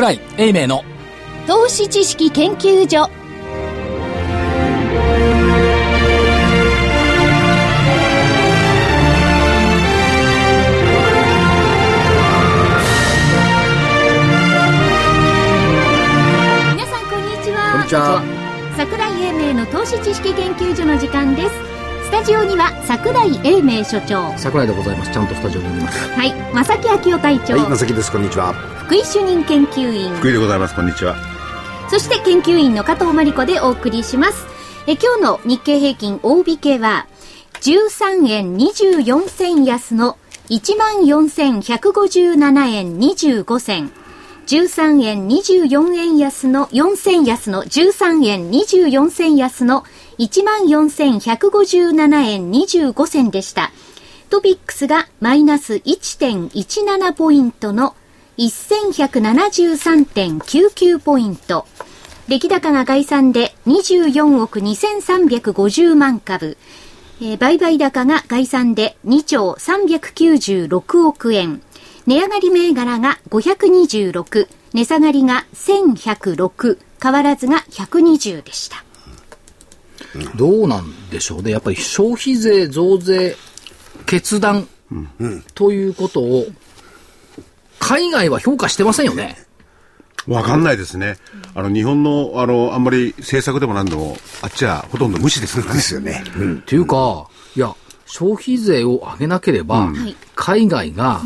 桜井英明の。投資知識研究所。皆さんこんにちは。こんにちは。桜井英明の投資知識研究所の時間ですスタジオには桜井英明所長桜井でございますちゃんとスタジオにおりますはい正木昭夫隊長、はい、まさきです。こんにちは。福井主任研究員福井でございます。こんにちは。そして研究員の加藤真理子でお送りします。え今日の日経平均大引けは、13円24銭安の14,157円25銭。13円24円安の4銭安の13円24銭安の14,157円25銭でした。トピックスがマイナス1.17ポイントの1173.99ポイント。出来高が概算で24億2350万株。えー売買高が概算で2兆396億円。値上がり銘柄が526、値下がりが1106、変わらずが120でした。どうなんでしょうねやっぱり消費税増税決断ということを海外は評価してませんよねわかんないですね。あの、日本の、あの、あんまり政策でも何でも、あっちはほとんど無視ですからね。ですよね。っていうかいや消費税を上げなければ、はい海外が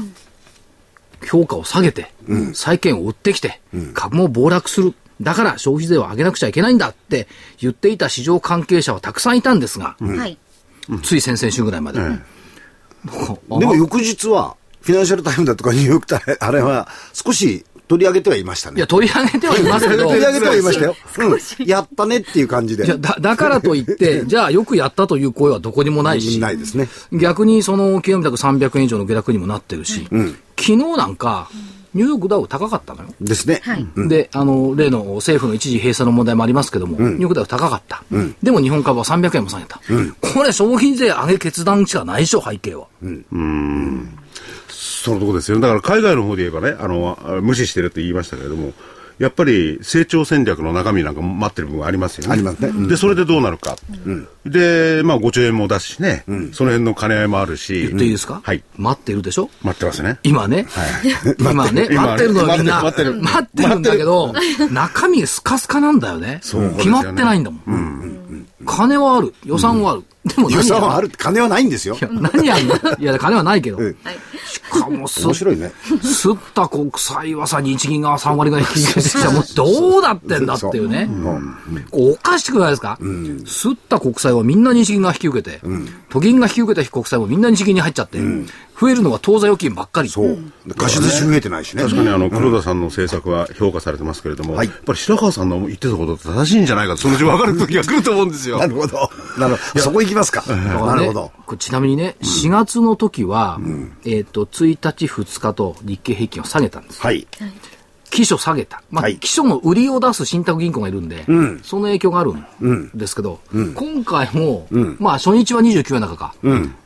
評価を下げて、債券を売ってきて、株も暴落する。だから消費税を上げなくちゃいけないんだって言っていた市場関係者はたくさんいたんですが、はい。つい先々週ぐらいまで。えなんかでも翌日は、フィナンシャルタイムだとかニューヨークタイム、あれは少し取り上げてはいましたね。いや、取り上げてはいますけど、取り上げてはいましたよ。うん。やったねっていう感じで。いやだだからといって、じゃあよくやったという声はどこにもないし、ないですね。逆にその清めたく300円以上の下落にもなってるし、昨日なんか、ニューヨークダウ高かったのよ。ですね。はい。で、あの、例の政府の一時閉鎖の問題もありますけども、ニューヨークダウ高かった。でも日本株は300円も下げた。これ消費税上げ決断しかないでしょ、背景は。そのとこですよ。だから海外の方で言えばね、あの、あ無視してるって言いましたけれども、やっぱり成長戦略の中身なんかも待ってる部分がありますよね。ありますね。うん。で、それでどうなるか。で、まあ5兆円も出すしね、その辺の兼ね合いもあるし。言っていいですか？はい。待ってるでしょ？待ってますね。今ね、今ね、今待ってるのよみんな。待ってる待ってる。んだけど、中身スカスカなんだよね。決まってないんだもん。金はある、予算はある。でも予算はある。って金はないんですよ。何やんの？いや、金はないけど。うんしかもす、面白いね。すった国債はさ、日銀が3割ぐらい引き上げてきたら、もうどうなってんだっていうね。おかしくないですか、すった国債はみんな日銀が引き受けて、都銀が引き受けた国債もみんな日銀に入っちゃって、増えるのは当座預金ばっかり。そう。貸し出し増えてないしね。確かにあの、黒田さんの政策は評価されてますけれども、はいやっぱり白川さんの言ってたことって正しいんじゃないかと、そのうち分かる時が来ると思うんですよ。なるほど。なるほど。そこ行きますか。なるほど。ちなみにね、4月の時は、えっ、と、1日、2日と日経平均を下げたんです。はい。基礎下げた。まあ、はい基礎の売りを出す信託銀行がいるんで、その影響があるんですけど、今回も、まあ、初日は29円高か。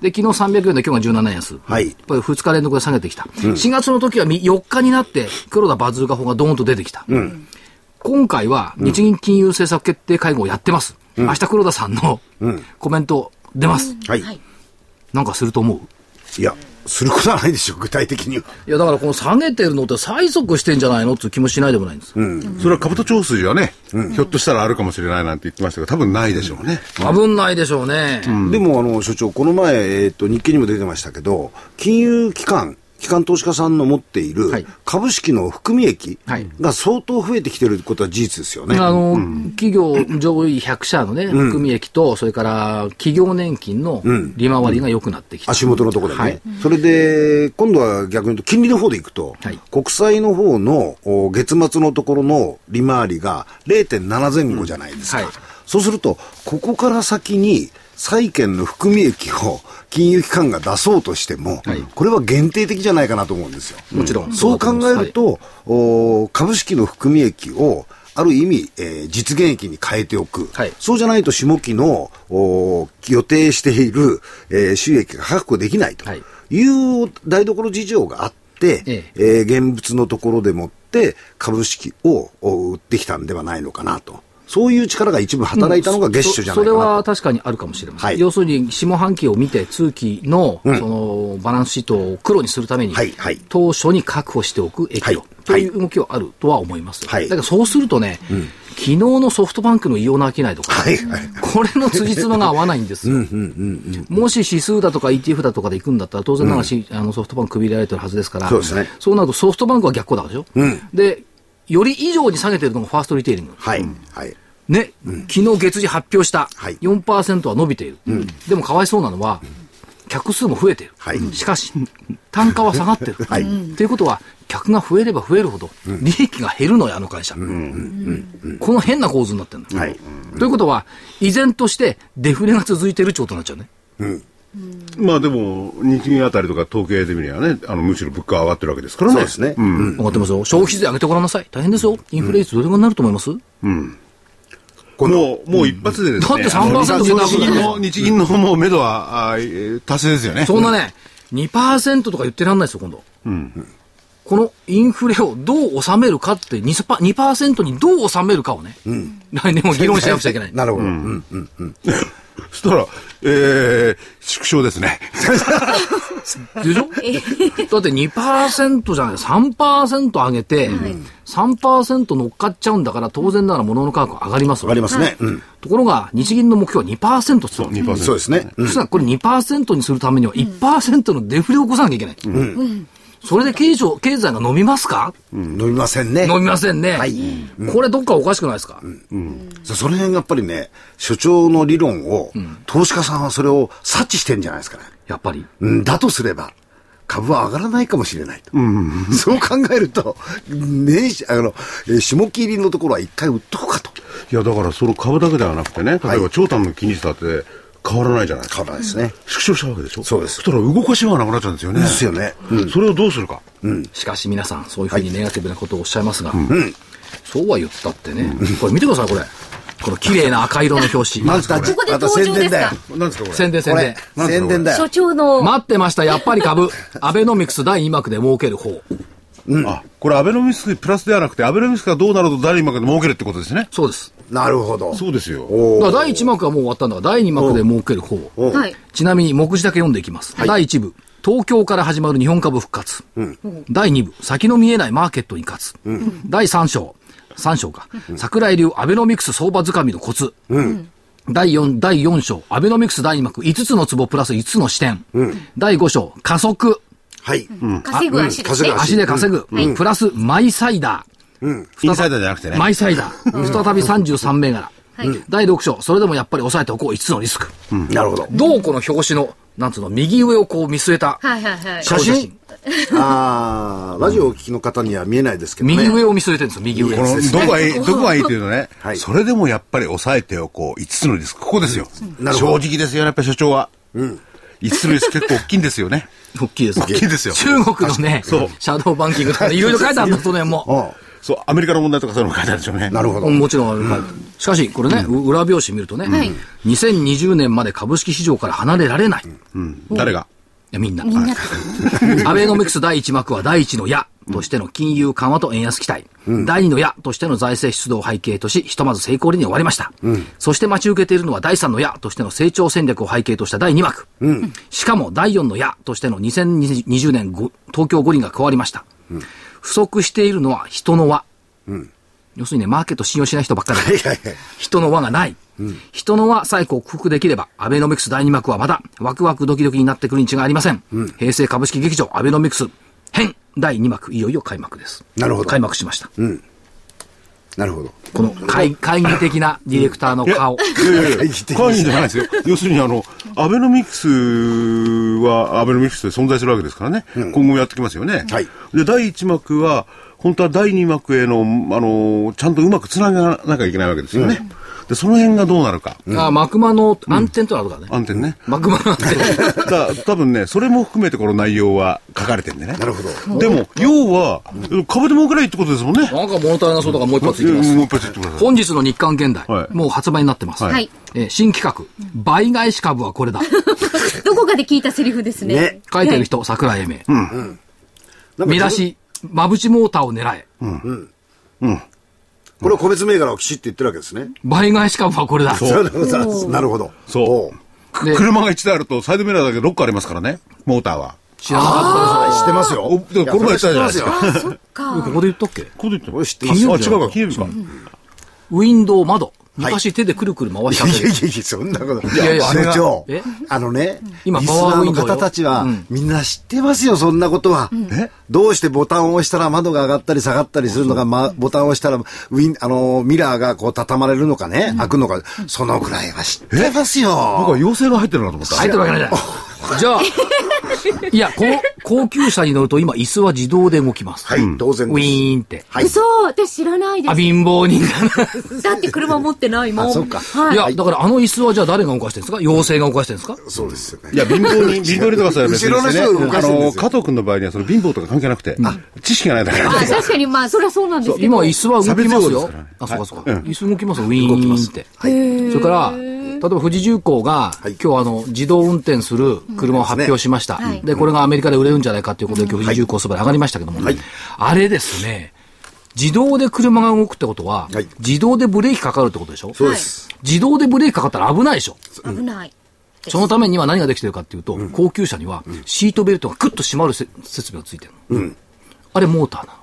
で、昨日300円で今日が17円安。はいやっぱり2日連続で下げてきた。4月の時はみ4日になって、黒田バズーカ法がドーンと出てきた。今回は日銀金融政策決定会合をやってます。明日黒田さんのコメント出ます。はい。なんかすると思う？いや、することはないでしょ、具体的には。いや、だからこの下げてるのって催促してんじゃないのっていう気もしないでもないんです。それは兜長筋はね、ひょっとしたらあるかもしれないなんて言ってましたけど、多分ないでしょうね。危ないでしょうね。でも、あの、所長、この前、えっ、と、日経にも出てましたけど、金融機関、機関投資家さんの持っているはい。株式の含み益はい。が相当増えてきてることは事実ですよね。あの、企業上位100社のね、含み益と、それから企業年金の利回りが良くなってきた。足元のところでね、はい。それで、今度は逆に言うと、金利の方でいくと、はい。国債の方のお月末のところの利回りが0.7前後じゃないですか。うんはい。そうすると、ここから先に債券の含み益を金融機関が出そうとしても、はい。これは限定的じゃないかなと思うんですよ。もちろん。そう考えると、お株式の含み益をある意味、えー実現益に変えておく。はい。そうじゃないと下期のお予定している、えー収益が確保できないと。はい。いう台所事情があって、ええ。ー現物のところでもっって株式をを売ってきたんではないのかなと。そういう力が一部働いたのが月初じゃないかなと、そそれは確かにあるかもしれません。はい。要するに、下半期を見て、通期の、その、バランスシートを黒にするために、はいはい。当初に確保しておく益を、はい。という動きはあるとは思います。はい。だからそうするとね、昨日のソフトバンクの異様な商いとか、はいはい。これの辻褄が合わないんですよ。もし指数だとか ETF だとかで行くんだったら、当然ながらし、あのソフトバンク区切られてるはずですから、そうね。そうなるとソフトバンクは逆行だでしょ、で、より以上に下げてるのがファーストリテイリング。はい、はい。ね、昨日月次発表したはい。4%は伸びている、でもかわいそうなのは、客数も増えている、はい。しかし、単価は下がってる。はい。ということは、客が増えれば増えるほど、利益が減るのよ、あの会社。この変な構図になってるんだよ、はい。ということは、依然としてデフレが続いてるってことになっちゃうね。まあでも、日銀あたりとか統計で見ればね、あのむしろ物価は上がってるわけですからね。そうですね。分かってますよ。消費税上げてごらんなさい。大変ですよ。インフレ率どれぐらいになると思います、もう、もう一発でですね。だって3%あの下げた日銀の、日銀のもう目処は、あ達成ですよね。そんなね、2%とか言ってらんないですよ、今度。このインフレをどう収めるかって2%、2%にどう収めるかをね、来年も議論しなくちゃいけない。なるほど。うんうん そしたら、えー、縮小ですね。でしょ？だって2%じゃない、3%上げて、3%乗っかっちゃうんだから、当然ながら物の価格上がりますよわかりますね。うんところが、日銀の目標は2%って言ってたの2%。そうですね。そしたらこれ2%にするためには1%のデフレを起こさなきゃいけない。それで経済経済が伸びますか、飲みませんね。伸びませんね。これどっかおかしくないですか、そその辺やっぱりね、所長の理論を、投資家さんはそれを察知してんじゃないですかね。やっぱり。うん、だとすれば、株は上がらないかもしれないと。そう考えると、年始、あの、えー下切りのところは一回売っとこうかと。いや、だからその株だけではなくてね、例えば長短の金利差って変わらないじゃないですか。変わらないですね。縮小したわけでしょそうですそしたら動かしようがなくなっちゃうんですよね。ですよね。うんそれをどうするか。しかし皆さん、そういうふうにネガティブなことをおっしゃいますが、そうは言ったってね、これ見てください、これ。この綺麗な赤色の表紙。また、ここで登場ですか？宣伝だよ。なんですかこれ。宣伝宣こ伝れ。、宣伝だよ所。長の、待ってました、やっぱり株。アベノミクス第2幕で儲ける方。あ、これアベノミクスプラスではなくて、アベノミクスがどうなると誰に負けて儲けるってことですね。そうです。なるほど。そうですよ。第1幕はもう終わったんだから、第2幕で儲ける方。ちなみに目次だけ読んでいきます。第1部、東京から始まる日本株復活。第2部、先の見えないマーケットに勝つ。第3章、3章か。桜井流アベノミクス相場掴みのコツ。第4、第4章、アベノミクス第2幕、5つの壺プラス5つの視点。第5章、加速。はい。稼ぐ足で。稼ぐ足で稼ぐ。プラス、マイサイダー。インサイダーじゃなくてね。マイサイダー。再び33銘柄。第6章、それでもやっぱり抑えておこう5つのリスク。なるほど。どうこの表紙の、なんつうの、右上をこう見据えたはいはいはい。写真？ああ、ラジオをお聞きの方には見えないですけどね。右上を見据えてるんですよ、右上。この、どこがいい、どこがいいというとね、はいそれでもやっぱり抑えておこう、5つのリスク。ここですよ。なるほど正直ですよね、やっぱり所長は。5つのリスク結構大きいんですよね。大きいです。大きいですよ中国のね、そうシャドーバンキングとかね、いろいろ書いてあるんだ、その辺も。あそう、アメリカの問題とかそういうの書いてあるでしょうね。なるほど。もちろんある、はいしかし、これね、裏表紙見るとね、2020年まで株式市場から離れられない。いうん。誰が？や、みんな。みんな、アベノミクス第1幕は第1の矢としての金融緩和と円安期待。第2の矢としての財政出動を背景とし、ひとまず成功裏に終わりました。そして待ち受けているのは第3の矢としての成長戦略を背景とした第2幕。しかも第4の矢としての2020年ご東京五輪が加わりました。不足しているのは人の輪。要するにね、マーケット信用しない人ばっかり。人の輪がない。人の輪さえ克服できれば、アベノミクス第2幕はまだ、ワクワクドキドキになってくるに違いありません。平成株式劇場アベノミクス編第2幕、いよいよ開幕です。なるほど開幕しました。なるほど。この会会議的なディレクターの顔。いやいやいや、会議的会議じゃないですよ。要するに、あの、アベノミクスは、アベノミクスで存在するわけですからね。今後もやってきますよね。はいで、第1幕は、本当は第2幕への、あの、ちゃんとうまくつながなきゃいけないわけですよね。で、その辺がどうなるか。あマクマの暗転となるからね。暗転ね。マクマの暗転。だ多分ね、それも含めてこの内容は書かれてるんでね。なるほど。でも、要は、株で儲けないってことですもんね。なんか物足りなそうだからもう一発いきます。うんもう一発言ってください。本日の日刊現代、はいもう発売になってます。はいえー新企画、倍返し株はこれだ。どこかで聞いたセリフですね。ね書いてる人、桜井英明。なんか見出し、マブチモーターを狙え。これは個別銘柄をきちっと言ってるわけですね。倍返し株はこれだ。そう。なるほど。そう車が1台あると、サイドミラーだけ6個ありますからね、モーターは。知らなか知ってますよ。おでもこの前言ったじゃないですか。ここで言ったっけ？ここで言ってこれ知ってますあ、よ違うか、金曜日か。ウィンドウ、窓。昔手でくるくる回しちゃってる。いやいやいや、そんなこと。いやいや所長。え、あのね、今リスナーの方たちはうん、みんな知ってますよ、そんなことは。え？どうしてボタンを押したら窓が上がったり下がったりするのか、ま、ボタンを押したらウィン、あの、ミラーがこう畳まれるのかね、開くのか、そのぐらいは知ってますよ。僕は妖精が入ってるなと思った。入ってるわけないじゃない。じゃあ、いや、この高級車に乗ると今椅子は自動で動きます。はい、当然ウです。ィーンって。はい。嘘私知らないであ、す。貧乏人だだって車持ってないもん。あそっかはい。な。いや、だからあの椅子はじゃあ誰が動かしてるんですか？妖精が動かしてるんですか？そうですよね。いや、貧乏人、貧乏人とかさ、別に後ろの人が動かあの、してるんですよ加藤君の場合にはその貧乏とか関係なくて、知識がないだけあ確かにまあ、それはそうなんですけど。今椅子は動きますよ。あ、そうかそうか。はい椅子動きますよ、ウィーンって。それから、例えば富士重工が、い。今日あの、自動運転する車を発表しました。はい。で、これがアメリカで売れるんじゃないかということで、今日富士重工そばで上がりましたけども、あれですね、自動で車が動くってことは、はい。自動でブレーキかかるってことでしょ？そうです。自動でブレーキかかったら危ないでしょ？危ない。そのためには何ができてるかっていうと、高級車にはシートベルトがクッと締まるせ設備がついてるの。あれモーターなの。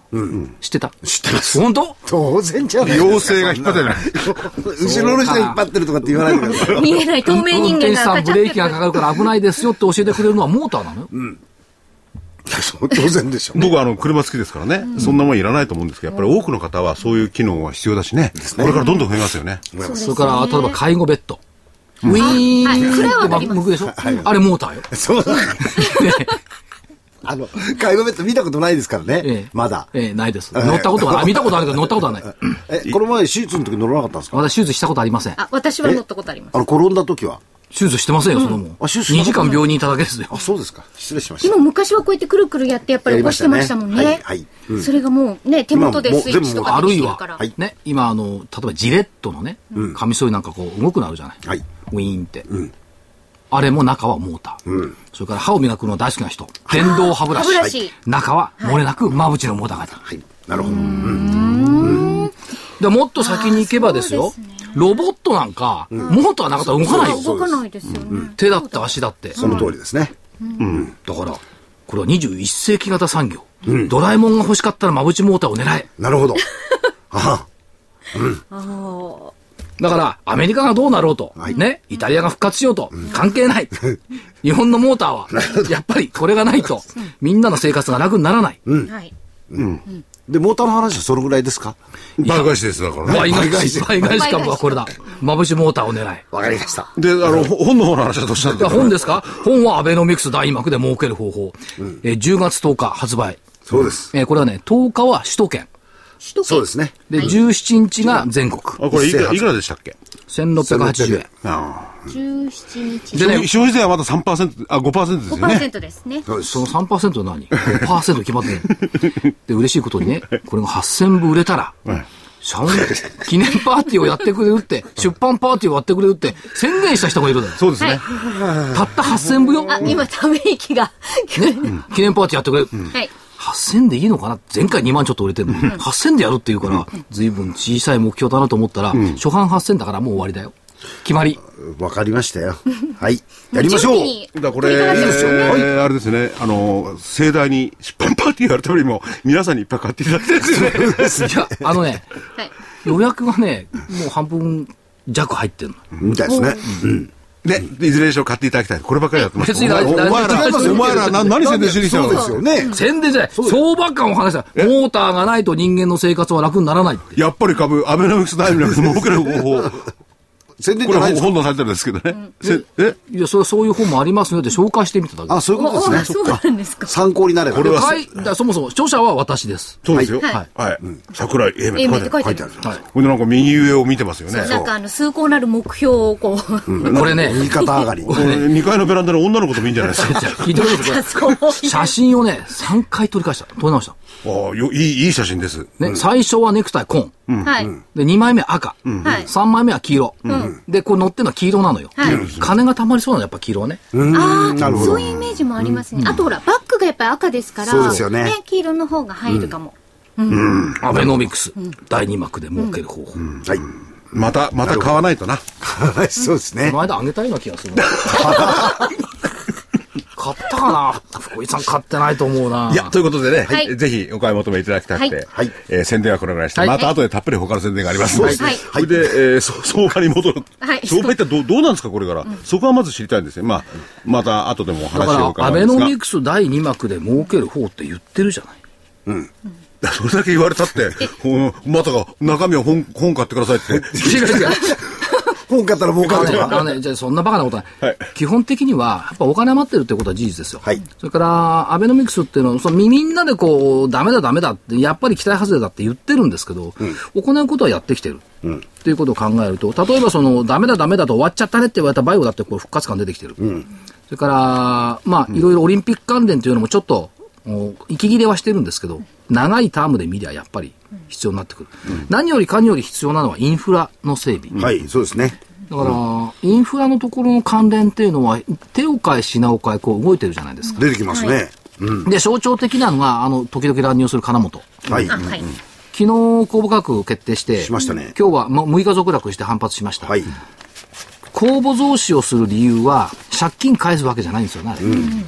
知ってた？知ってます。本当？当然じゃない。妖精が引っ張ってない。後ろの人が引っ張ってるとかって言わないでください。見えない透明人運転手さ間がガチャんブレーキがかかるから危ないですよって教えてくれるのはモーターなの。よ。そう当然でしょう。ね。僕はあの、車好きですからね、そんなもんいらないと思うんですけど、やっぱり多くの方はそういう機能が必要だしね、これからどんどん増えますよね。それから、例えば介護ベッド。ウィーンって向くでしょ？あれモーターよ。そうだ。あの、介護ベッド見たことないですからね。ええまだ。ええ、ないです。乗ったことがない。見たことあるけど乗ったことはない。え、この前手術の時乗らなかったんですか？私手術したことありません。あ、私は乗ったことありますあ。の、転んだ時は？手術してませんよ、そのもん。あ手術2時間病院にいただけですよあ、。そうですか。失礼しましでた。も昔はこうやってくるくるやってやっぱり起こしてましたもんね。はいはいうんそれがもうね、手元でスイッチとかであるいはきてるから。、ね、今あの、例えばジレットのね、カミソリなんかこう動くなるじゃない。はいウィーンって。あれも中はモーター。それから歯を磨くの大好きな人。電動歯ブラシ。ラシ中は漏れなくまぶちのモーターが。はい。なるほど。うんでもっと先に行けばですよ、ロボットなんか、モーターなかったら動かないよ。動かないですよね。手だって足だって。その通りですね。だから、これは21世紀型産業。ドラえもんが欲しかったらまぶちモーターを狙え。なるほど。あだから、アメリカがどうなろうと、ね、イタリアが復活しようと、関係ない。日本のモーターは、やっぱりこれがないと、みんなの生活が楽にならない。はい。で、モーターの話はそのぐらいですか？倍返しです、だからね。倍返し、倍返し株はこれだ。まぶしモーターを狙え。わかりました。で、あの、ほ本の方の話はどうしたんですか本ですか？本はアベノミクス大幕で儲ける方法。えー10月10日発売。そうです。えーこれはね、10日は首都圏。首都圏そうですね。で、17日が全国。あ、これいくら、いくらでしたっけ？1680円。あ17日。でね消費税はまだ3%、あ、5%ですよね。5%ですね。そうですその3%は何 ?5% 決まってる。で、嬉しいことにね、これが8000部売れたら、社運記念パーティーをやってくれるって、出版パーティーをやってくれるって宣言した人がいるんだよ。そうですね。たった8000部よ。あ、今、ため息が。ね、記念パーティーやってくれる。はい。8000でいいのかな？前回2万ちょっと売れてるのに、8000でやるって言うから、随分小さい目標だなと思ったら、初版8000だからもう終わりだよ。決まり。わかりましたよ。はい。やりましょう。だこれ、取り掛かってますよねえーあれですね、あの、盛大に出版パーティーやるためにも、皆さんにいっぱい買っていただきたいですね。いや、あのね、はい。予約がね、もう半分弱入ってるの。みたいですね。うん。で、いずれにしろ買っていただきたい。こればっかりやってます。別にお前ら、お前らな何宣伝しに来たの？そうですよね。宣伝じゃない。相場感を話した。モーターがないと人間の生活は楽にならない。やっぱり株、アベノミクス大学の僕らの方法。宣伝これじゃないですか？本のされてるんですけどね。せえ？いや、それそういう本もありますよって紹介してみただけ。あ、そういうことですね。おそうなんですか。参考になれば。これははい。そもそも、著者は私です。そうですよ。はいはい。はい。桜井英明って書いてある。って書いてある。はい。これでなんか右上を見てますよね。なんかあの、崇高なる目標をこう、これね、右肩上がり。これ2階のベランダの女の子ともいいんじゃないですか。じゃあ聞いこれ。写真をね、3回撮り返した。撮り直した。ああ、よ、いい、いい写真です。ね、最初はネクタイ紺。はい。で、2枚目赤。はい3枚目は黄色。で、これ乗ってるのは黄色なのよ。はい金が溜まりそうなのやっぱ黄色はね。ああ、なるほどそういうイメージもありますね。あとほら、バッグがやっぱり赤ですから、そうですよね黄色の方が入るかも。アベノミクス。第2幕で儲ける方法。こはい。また、また買わないとな。そうですねの。間あげたような気がするな。買ったかな福井さん買ってないと思うな。いや、ということでね、はいぜひお買い求めいただきたくて、はい。はい。えー宣伝はこれぐらいして、はい。また後でたっぷり他の宣伝がありますので、はい。それで、えーそ 相場に戻る。はい。相場ってどうどうなんですか、これから、そこはまず知りたいんですね。まあ、また後でもおだ話を伺うんですが。ベノミクス第2幕で儲ける方って言ってるじゃない。それだけ言われたって、またか、中身は本、本買ってくださいって。違う違う。本買ったら儲かるとか。あのね、じゃあそんなバカなことない、はい基本的には、やっぱお金余ってるってことは事実ですよ。はいそれから、アベノミクスっていうのは、そのみみんなでこう、ダメだダメだって、やっぱり期待外れだって言ってるんですけど、行うことはやってきてる。っていうことを考えると、例えばその、ダメだダメだと終わっちゃったねって言われたバイオだってこう復活感出てきてる。それから、まあ、いろいろオリンピック関連というのもちょっと、息切れはしてるんですけど、長いタームで見りゃやっぱり必要になってくる。何よりかにより必要なのはインフラの整備。はい、そうですね。だから、インフラのところの関連っていうのは、手を変え品を変え、こう動いてるじゃないですか。出てきますね。で、象徴的なのが、あの、時々乱入する金本。はい。あ、はい。昨日、公募価格を決定して、しましたね今日はもう6日続落して反発しました。はい。公募増資をする理由は、借金返すわけじゃないんですよね。あれ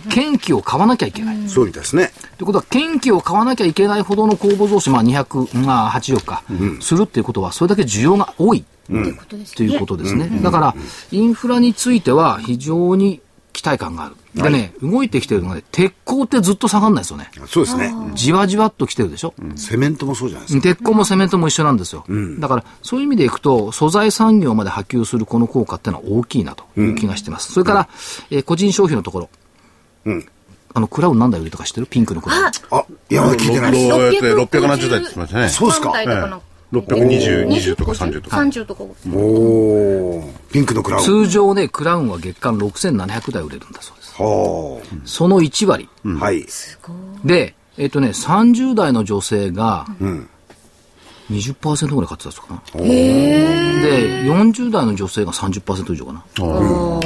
権利を買わなきゃいけない。そうですね。ということは、権利を買わなきゃいけないほどの公募増資、まあ200、まあ80億か、するっていうことは、それだけ需要が多い。ということですね。だから、インフラについては非常に期待感がある。でね、動いてきてるのがね、鉄鋼ってずっと下がんないですよね。そうですね。じわじわっと来てるでしょ？セメントもそうじゃないですか。鉄鋼もセメントも一緒なんですよ。だから、そういう意味でいくと、素材産業まで波及するこの効果っていうのは大きいなという気がしてます。それから、えー個人消費のところ。うんあの、クラウン何台売れたか知ってる？ピンクのクラウン。あ、あ、いや、まだ聞いてないです。ろろえーと670台って言ってましたね。そうですか？3台とかの620、20とか30とか。30とか。おー、ピンクのクラウン。通常ね、クラウンは月間6700台売れるんだそうです。はその1割。あ。はい。で、えっ、とね、30代の女性が、20%ぐらい買ってたんですかな。で、40代の女性が30%以上かな。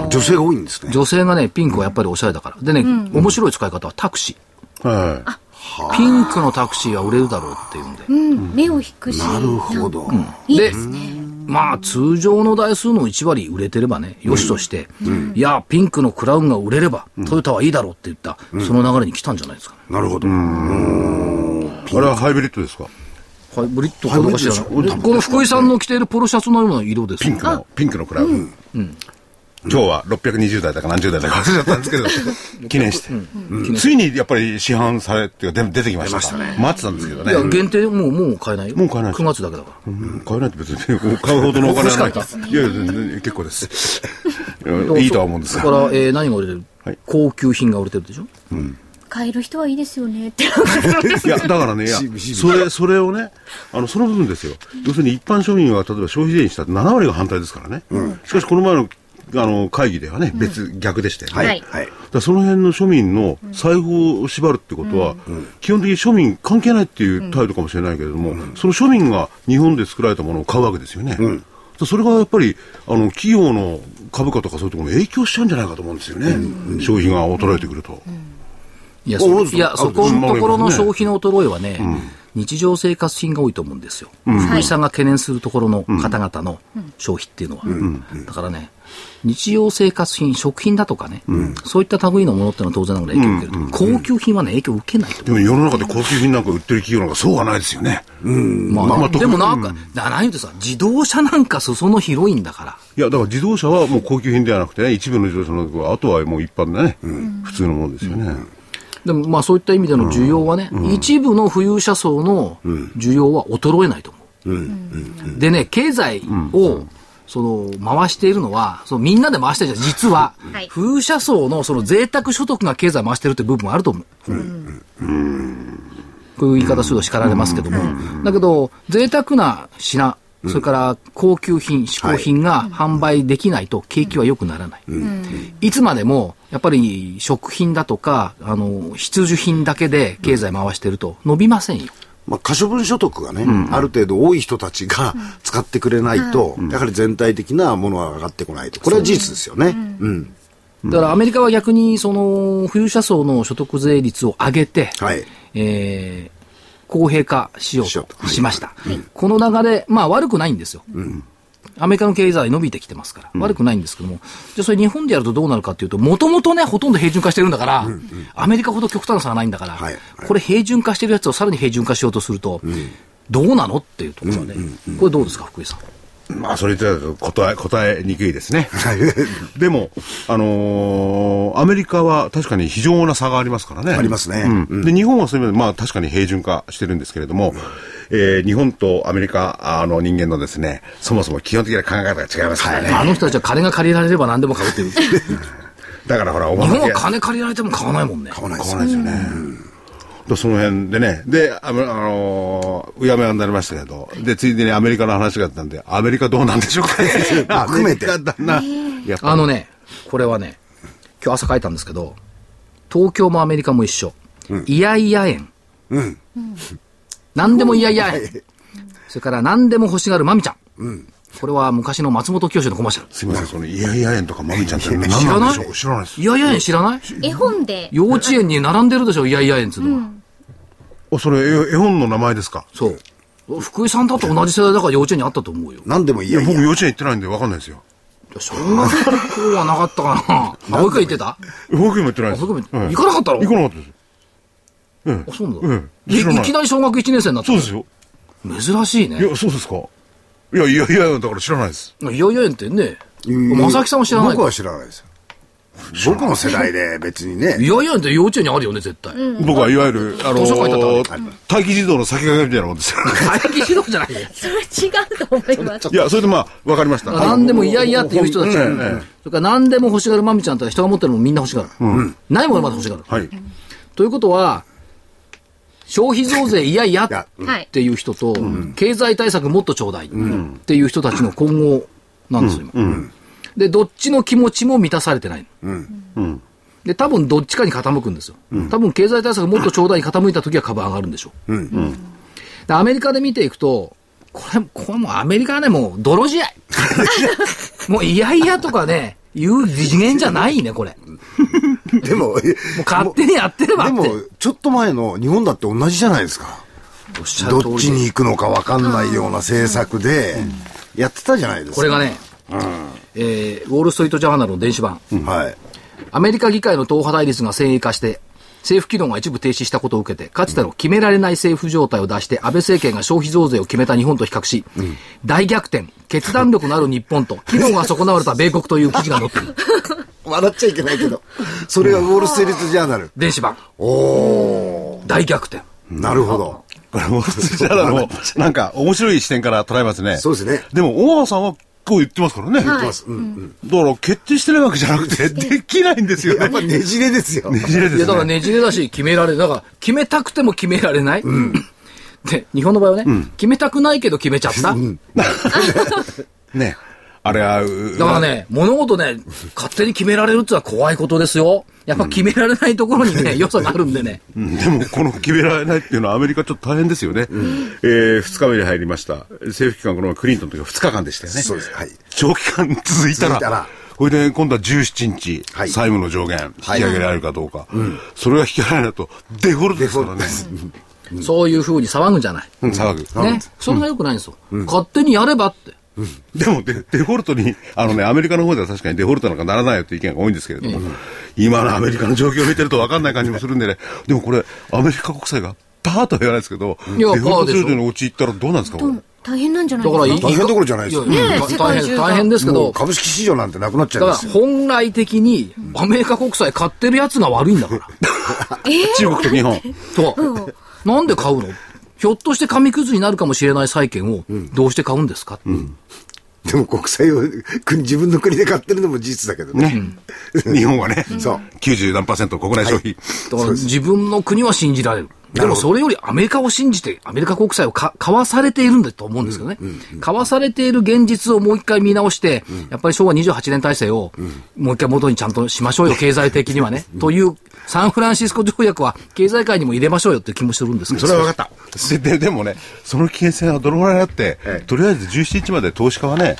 女性が多いんですね。女性がね、ピンクはやっぱりおしゃれだから。でね、面白い使い方はタクシー。はピンクのタクシーは売れるだろうっていうんで。うん、目を引くし。なるほど。いいですね。まあ、通常の台数の1割売れてればね、よしとして、いや、ピンクのクラウンが売れれば、トヨタはいいだろうって言った、その流れに来たんじゃないですか。ね。なるほど。い。あれはハイブリッドですか？ハイブリッドかどうか知らない。でこの福井さんの着ているポロシャツのような色ですよ。ピンクの、ピンクのクラウン。今日は620台だか何十台だか忘れちゃったんですけど、記念して。ついにやっぱり市販されっていうか出出てきました。待ってたんですけどね。いや、限定、もう、もう買えないよ。もう買えない9月だけだから。うん買えないと別に 買うほどのお金はない。いやいや、全然結構です。いやいいとは思うんですが。だから、えー何が売れてる、はい高級品が売れてるでしょ？買える人はいいですよねって。いや、だからね、いや、それ、それをね、あの、その部分ですよ。要するに一般庶民は、例えば消費税にしたって7割が反対ですからね。しかし、この前の、あの、会議ではね、別、逆でしたよね。はい。はい。だその辺の庶民の財布を縛るってことは、基本的に庶民関係ないっていう態度かもしれないけれども、その庶民が日本で作られたものを買うわけですよね。それがやっぱりあの企業の株価とかそういうところに影響しちゃうんじゃないかと思うんですよね、消費が衰えてくると。いや、おそうですか。そいや、そこのところのうん消費の衰えはね、日常生活品が多いと思うんですよ。福井さんが懸念するところの方々の消費っていうのは。だからね、日常生活品、食品だとかね、そういった類のものってのは当然ながら影響を受けると。高級品はね、影響を受けないと。でも世の中で高級品なんか売ってる企業なんかそうはないですよね。まあねまあでもなんか、うな何言うてさ、自動車なんか裾野広いんだから。いや、だから自動車はもう高級品ではなくてね、一部の自動車の、あとはもう一般でね、普通のものですよね。でもまあそういった意味での需要はね、一部の富裕者層の需要は衰えないと思う。でね、経済を、その、回しているのは、そのみんなで回してるじゃん、実は。はい富裕者層のその贅沢所得が経済回してるって部分もあると思う。こういう言い方すると叱られますけども。だけど、贅沢な品それから高級品、嗜好品が販売できないと景気は良くならない。いつまでも、やっぱり食品だとか、あの、必需品だけで経済回してると伸びませんよ。まあ、可処分所得がね、ある程度多い人たちが使ってくれないと、やはり全体的なものは上がってこないと。これは事実ですよね。うん。だからアメリカは逆にその富裕者層の所得税率を上げて、はい。えー公平化しようとしようとしました。この流れ、まあ悪くないんですよ。アメリカの経済伸びてきてますから、悪くないんですけども、じゃあそれ日本でやるとどうなるかっていうと、もともとね、ほとんど平準化してるんだから、アメリカほど極端な差がないんだから、はい。これ平準化してるやつをさらに平準化しようとすると、どうなのっていうところで、これどうですか、福井さん？まあ、それ言って答え、答えにくいですね。でも、あのーアメリカは確かに非常な差がありますからね。ありますね。うん。で、日本はそういう意味で、まあ確かに平準化してるんですけれども、えー日本とアメリカあの人間のですね、そもそも基本的な考え方が違いますからね。あの人たちは金が借りられれば何でも買うっていう。だからほら、おば日本は金借りられても買わないもんね。買わないです買わないですよね。とその辺でね、で、あの、あのーうやむやになりましたけど、で、ついでにアメリカの話があったんで、アメリカどうなんでしょうか 含めてあのね、これはね、今日朝書いたんですけど、東京もアメリカも一緒。いやいや円。何でもいやいや円。それから何でも欲しがるまみちゃん。これは昔の松本清のコマーシャル。すみません、その、いやいや園とかまみちゃんって何知らなでしょう？知らないです。いやいや円知らない？絵本で。幼稚園に並んでるでしょ、いやいや円っつうのは。あ、それ、絵絵本の名前ですか？そう。福井さんだと同じ世代だから幼稚園にあったと思うよ。何でもいいいや、やいや。僕幼稚園行ってないんで分かんないですよ。小学校はなかったかな。保育園行ってた？保育園も行ってないです。保育園はい行かなかったの？行かなかったです。あ、そうなんだ。うんいきなり小学1年生になったそうですよ。珍しいね。いや、そうですか。いや、いやいや、だから知らないです。いやいや園ってね、正木さんは知らないか僕は知らないですよ。僕の世代で別にねい。やいや園って幼稚園にあるよね、絶対。僕はいわゆる、あのー、待機児童の先駆けみたいなもんですよ。待機指導じゃないよ。それ違うと思います。いや、それでまあ、分かりました。何でもいやいやっていう人たち。そうんれから何でも欲しがるまみちゃんって人が持ってるもんみんな欲しがる。ないものまで欲しがる。はい。ということは、消費増税いやいやっ。ていう人と、経済対策もっとちょうだいっていう人たちの混合なんですよ、今。で、どっちの気持ちも満たされてないの。で、多分どっちかに傾くんですよ。多分経済対策もっとちょうだいに傾いた時は株上がるんでしょう。でアメリカで見ていくと、これ、これもうアメリカはね、もう泥試合。もういやいやとかね、言う次元じゃないね、これ。も でも、う勝手にやってればって。でも、ちょっと前の日本だって同じじゃないですか。おっどっちに行くのか分かんないような政策で、やってたじゃないですか。これがね、えーウォール・ストリート・ジャーナルの電子版、はい。アメリカ議会の党派対立が先鋭化して、政府機能が一部停止したことを受けて、かつての決められない政府状態を出して、安倍政権が消費増税を決めた日本と比較し、大逆転、決断力のある日本と、機能が損なわれた米国という記事が載っている。笑っちゃいけないけど。それがウォール・ストリート・ジャーナル。電子版。大逆転。なるほど。これ、ウォール・ストリート・ジャーナルも、なんか、面白い視点から捉えますね。そうですねでも、大川さんは、こう言ってますからね。言ってますうんうんだから、決定してないわけじゃなくて、できないんですよね。やっぱねじれですよ。ねじれですいや、だからね。ねじれだし、決められる。だから、決めたくても決められない。で、日本の場合はね、決めたくないけど決めちゃった。ね。あれは、うだからね、物事ね、勝手に決められるってのは怖いことですよ。やっぱ決められないところにね、良さがあるんでね。うんでも、この決められないっていうのはアメリカちょっと大変ですよね。えー、2日目に入りました。政府機関、このクリントンの時は2日間でしたよね。そうです。はい。長期間続いたら、続いたらこれで今度は17日、はい債務の上限、引き上げられるかどうか。それが引き上げられないと、デフォルトですからね。そういう風に騒ぐんじゃない。うん騒ぐ。ね。それが良くないんですよ。勝手にやればって。でもデ、デフォルトに、あのね、アメリカの方では確かにデフォルトなんかならないよって意見が多いんですけれども、今のアメリカの状況を見てると分かんない感じもするんでね、でもこれ、アメリカ国債がパーとは言わないですけど、デフォルトパーでしょ状態に陥ったらどうなんですか、これ？大変なんじゃないだからいい、ですか大変どころじゃないですよ。ねえ世界大変、大変ですけど、株式市場なんてなくなっちゃいだからますよ。本来的にアメリカ国債買ってるやつが悪いんだから。中国と日本。そう。なんで買うの？ひょっとして紙くずになるかもしれない債券をどうして買うんですか、でも国債を国自分の国で買ってるのも事実だけどね。日本はね、そう。90何パーセント国内消費。だから自分の国は信じられる。でもそれよりアメリカを信じて、アメリカ国債をか買わされているんだと思うんですけどね。買わされている現実をもう一回見直して、やっぱり昭和28年体制をもう一回元にちゃんとしましょうよ、経済的にはね。という、サンフランシスコ条約は経済界にも入れましょうよっていう気もするんですけど。それは分かった。で、ででもね、その危険性はどのぐらいあって、とりあえず17日まで投資家はね、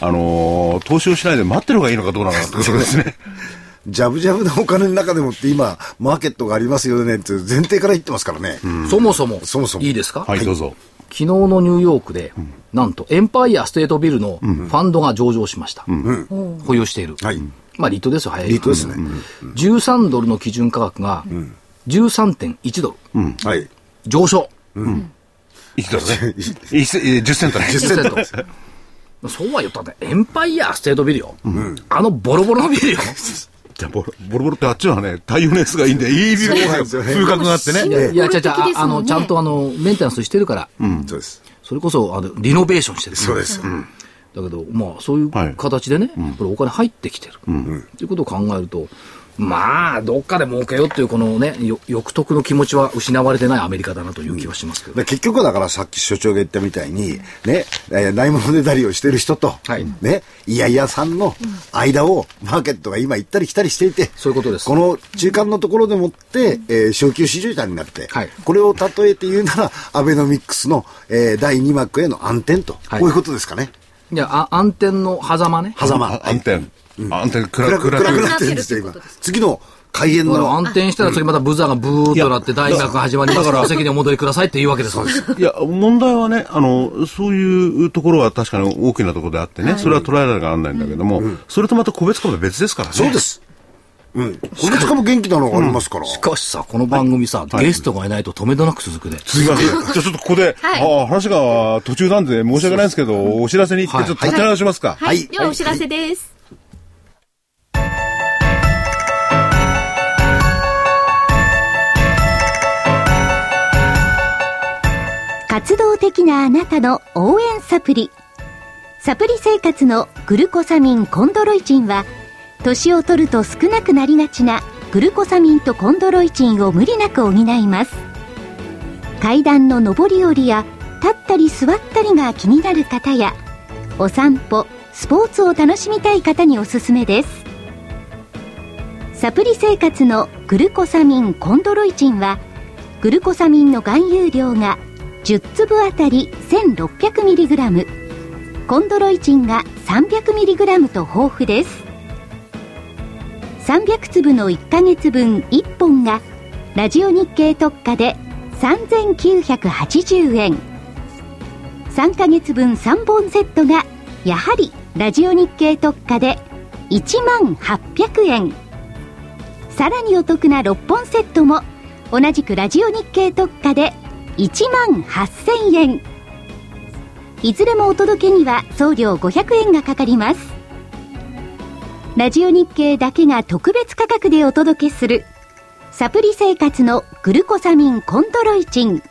あのー投資をしないで待ってる方がいいのかどうなのかってことですね。ジャブジャブなお金の中でもって今、マーケットがありますよねっていう前提から言ってますからね。そもそも、そもそもいいですか、はい、どうぞ。昨日のニューヨークで、なんと、エンパイアステートビルのファンドが上場しました。保有している。はい。まあ、リートですよ、早い。リートですね。13ドルの基準価格が、13.1ドル。はい。上昇。1ドルね？いせえー10セントね。10セント。そうは言ったって、エンパイアステートビルよ。あのボロボロのビルよ。じゃあボロ、ボロボロってあっちはね、太陽熱がいいんで、いいビルですよね風格があってね。えいや、ちゃちゃ、ああの、ちゃんとあの、メンテナンスしてるから、そうです。それこそ、あの、リノベーションしてる。そうです。だけど、まあ、そういうはい。形でね、これお金入ってきてる。ということを考えると、まあ、どっかで儲けようっていう、このね、よ欲得の気持ちは失われてないアメリカだなという気はしますけど。で結局はだからさっき所長が言ったみたいに、ね、えーないものねだりをしてる人と、はい。ね、いやいやさんの間をマーケットが今行ったり来たりしていて、そういうことです。この中間のところでもって、えー昇級市場になって、はい。これを例えて言うなら、アベノミックスの、えー第2幕への暗転と、はい。こういうことですかね。いや、あ暗転の狭間ね。狭間。あ暗転。暗転、暗暗く、暗くく。なってるんですよ、今。次の開演の。暗転したら次またブザーがブーっとなって大学が始まりますから、お席にお戻りくださいって言うわけです。いや、問題はね、あの、そういうところは確かに大きなところであってね、それは捉えられがあんないんだけども、それとまた個別株は別ですからね。そうです。うん。個別化も元気なのがありますから。しかしさ、この番組さ、ゲストがいないと止めどなく続くね。すみません。じゃあちょっとここで、はいああ話が途中なんで申し訳ないんですけど、お知らせに行ってちょっと立て直しますか。はい。はいではお知らせです。活動的なあなたの応援サプリ。サプリ生活のグルコサミンコンドロイチンは、年を取ると少なくなりがちなグルコサミンとコンドロイチンを無理なく補います。階段の上り下りや立ったり座ったりが気になる方やお散歩スポーツを楽しみたい方におすすめです。サプリ生活のグルコサミンコンドロイチンはグルコサミンの含有量が10粒あたり 1600mg コンドロイチンが 300mg と豊富です。300粒の1ヶ月分1本がラジオ日経特価で3980円。3ヶ月分3本セットがやはりラジオ日経特価で1万800円。さらにお得な6本セットも同じくラジオ日経特価で1万8000円。いずれもお届けには送料500円がかかります。ラジオ日経だけが特別価格でお届けするサプリ生活のグルコサミンコントロイチン。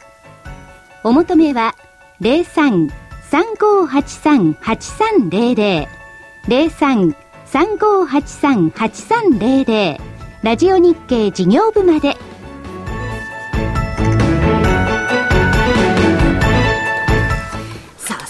お求めは03-3583-8300 03-3583-8300ラジオ日経事業部まで。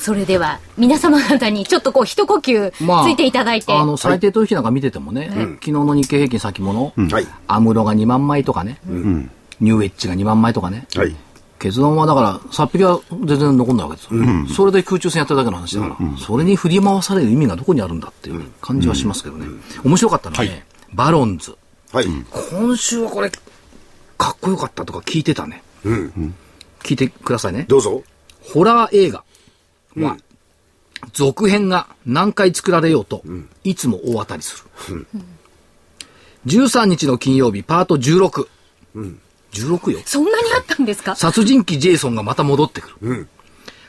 それでは皆様方にちょっとこう一呼吸つまあいていただいて、あの、最低取引なんか見ててもね、昨日の日経平均先物、はい。アムロが2万枚とかね、ニューエッジが2万枚とかね、はい。決断はだから、さっぴきは全然残んないわけですよ、それで空中戦やってるだけの話だから、それに振り回される意味がどこにあるんだっていう感じはしますけどね。面白かったのはね、バロンズ。はい。今週はこれ、かっこよかったとか聞いてたね。聞いてくださいね。どうぞ。ホラー映画は、続編が何回作られようと、いつも大当たりする。13日の金曜日、パート16。16よ。そんなにあったんですか？殺人鬼ジェイソンがまた戻ってくる。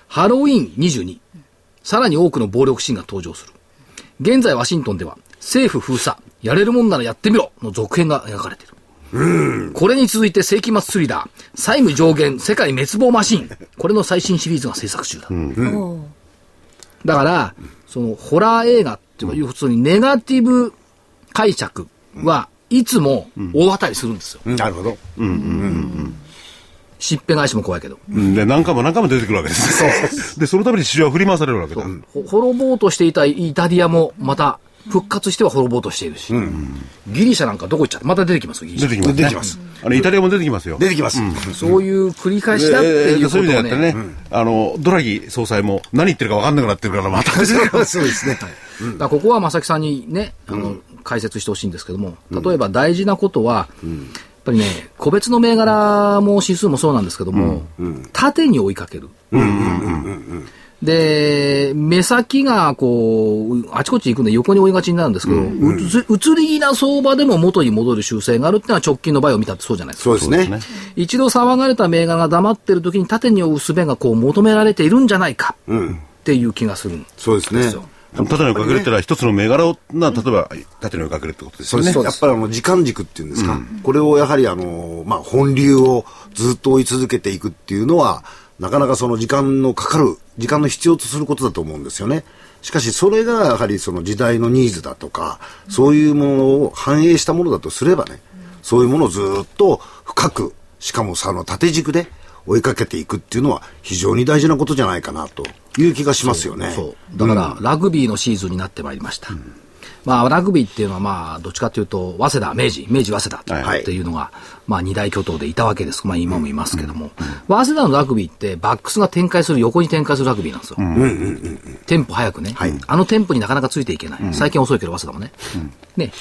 ハロウィン22。さらに多くの暴力シーンが登場する。現在ワシントンでは、政府封鎖、やれるもんならやってみろの続編が描かれている。これに続いて世紀末スリラー、債務上限世界滅亡マシン。これの最新シリーズが制作中だ。だから、そのホラー映画っていうか、普通にネガティブ解釈はいつも大当たりするんですよ。なるほど。しっぺ返しも怖いけど。うんで、何回も何回も出てくるわけです。で、そのために市場は振り回されるわけだ。ほ滅ぼうとしていたイタリアもまた復活しては滅ぼうとしているし、ギリシャなんかどこ行っちゃったまた出てきますよギリシャ。出てきます、ね。出てきます。あの、イタリアも出てきますよ。出てきます。そういう繰り返しだっていうことをそういう意味でねやってね、あの、ドラギ総裁も何言ってるか分かんなくなってるから、また。そうですね。だからここは正木さんにね、あの、解説してほしいんですけども、例えば大事なことは、やっぱりね、個別の銘柄も指数もそうなんですけども、縦に追いかける。で、目先がこう、あちこち行くんで横に追いがちになるんですけど、うつ移り気な相場でも元に戻る習性があるっていうのは直近の場合を見たってそうじゃないですか。そうですね。一度騒がれた銘柄が黙ってる時に縦に追う術がこう求められているんじゃないかっていう気がするんそうですね。ですよ。縦に追いかけるってのは一つの銘柄を、な、例えば、縦に追いかけるってことですよね。やっぱりあの時間軸っていうんですか、これをやはりあの、まあ、本流をずっと追い続けていくっていうのは、なかなかその時間のかかる、時間の必要とすることだと思うんですよね。しかしそれがやはりその時代のニーズだとか、そういうものを反映したものだとすればね、そういうものをずっと深く、しかもその縦軸で追いかけていくっていうのは非常に大事なことじゃないかなという気がしますよね。そう。だから、ラグビーのシーズンになってまいりました。まあ、ラグビーっていうのは、まあ、どっちかというと、早稲田、明治、明治、早稲田はいっていうのが、まあ、二大巨頭でいたわけです。まあ、今もいますけども。早稲田のラグビーって、バックスが展開する、横に展開するラグビーなんですよ。テンポ早くね。あのテンポになかなかついていけない。最近遅いけど、早稲田もね。ね。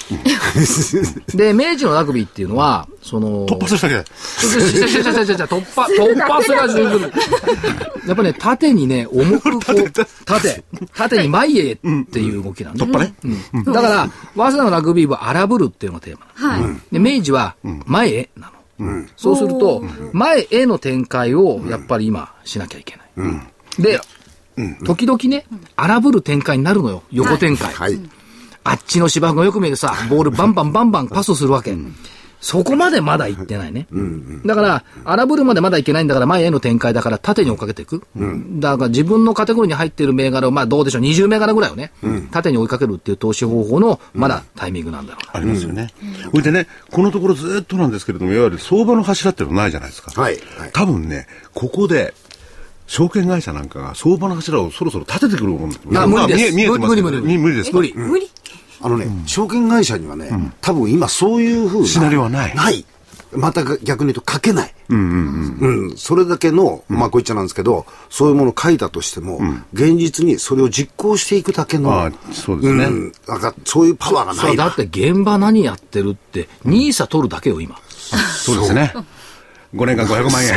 で、明治のラグビーっていうのは、その、突破するだけで。ちょちょちょちょちょちょちょ突破、突破すら十分。やっぱね、縦にね、重くこう、縦、縦に前へっていう動きなん突破ね。だから、早稲田のラグビーは荒ぶるっていうのがテーマ。はい。で、明治は前へ。そうすると、前への展開をやっぱり今しなきゃいけない。で、時々ね、荒ぶる展開になるのよ。横展開。はい。あっちの芝生がよく見えてさ、ボールバンバンバンバンパスするわけ。そこまでまだ行ってないね。だから、荒ぶるまでまだ行けないんだから、前への展開だから縦に追っかけていく。だから自分のカテゴリーに入っている銘柄を、まあどうでしょう、20銘柄ぐらいをね、縦に追いかけるっていう投資方法の、まだタイミングなんだろうな。ありますよね。それでね、このところずっとなんですけれども、いわゆる相場の柱っていうのはないじゃないですか。はいはい多分ね、ここで、証券会社なんかが相場の柱をそろそろ立ててくるものあ無理です見えて無理無理無理無理ですか？無理。無理。あのね、証券会社にはね、多分今そういうふうな。シナリオはないない。また逆に言うと書けない。うんそれだけの、まあこういっちゃなんですけど、そういうものを書いたとしても、現実にそれを実行していくだけの、ああそうですねんなんかそういうパワーがなそい。だって現場何やってるって、ニーサ取るだけよ、今。そうですね。5年間 500万円。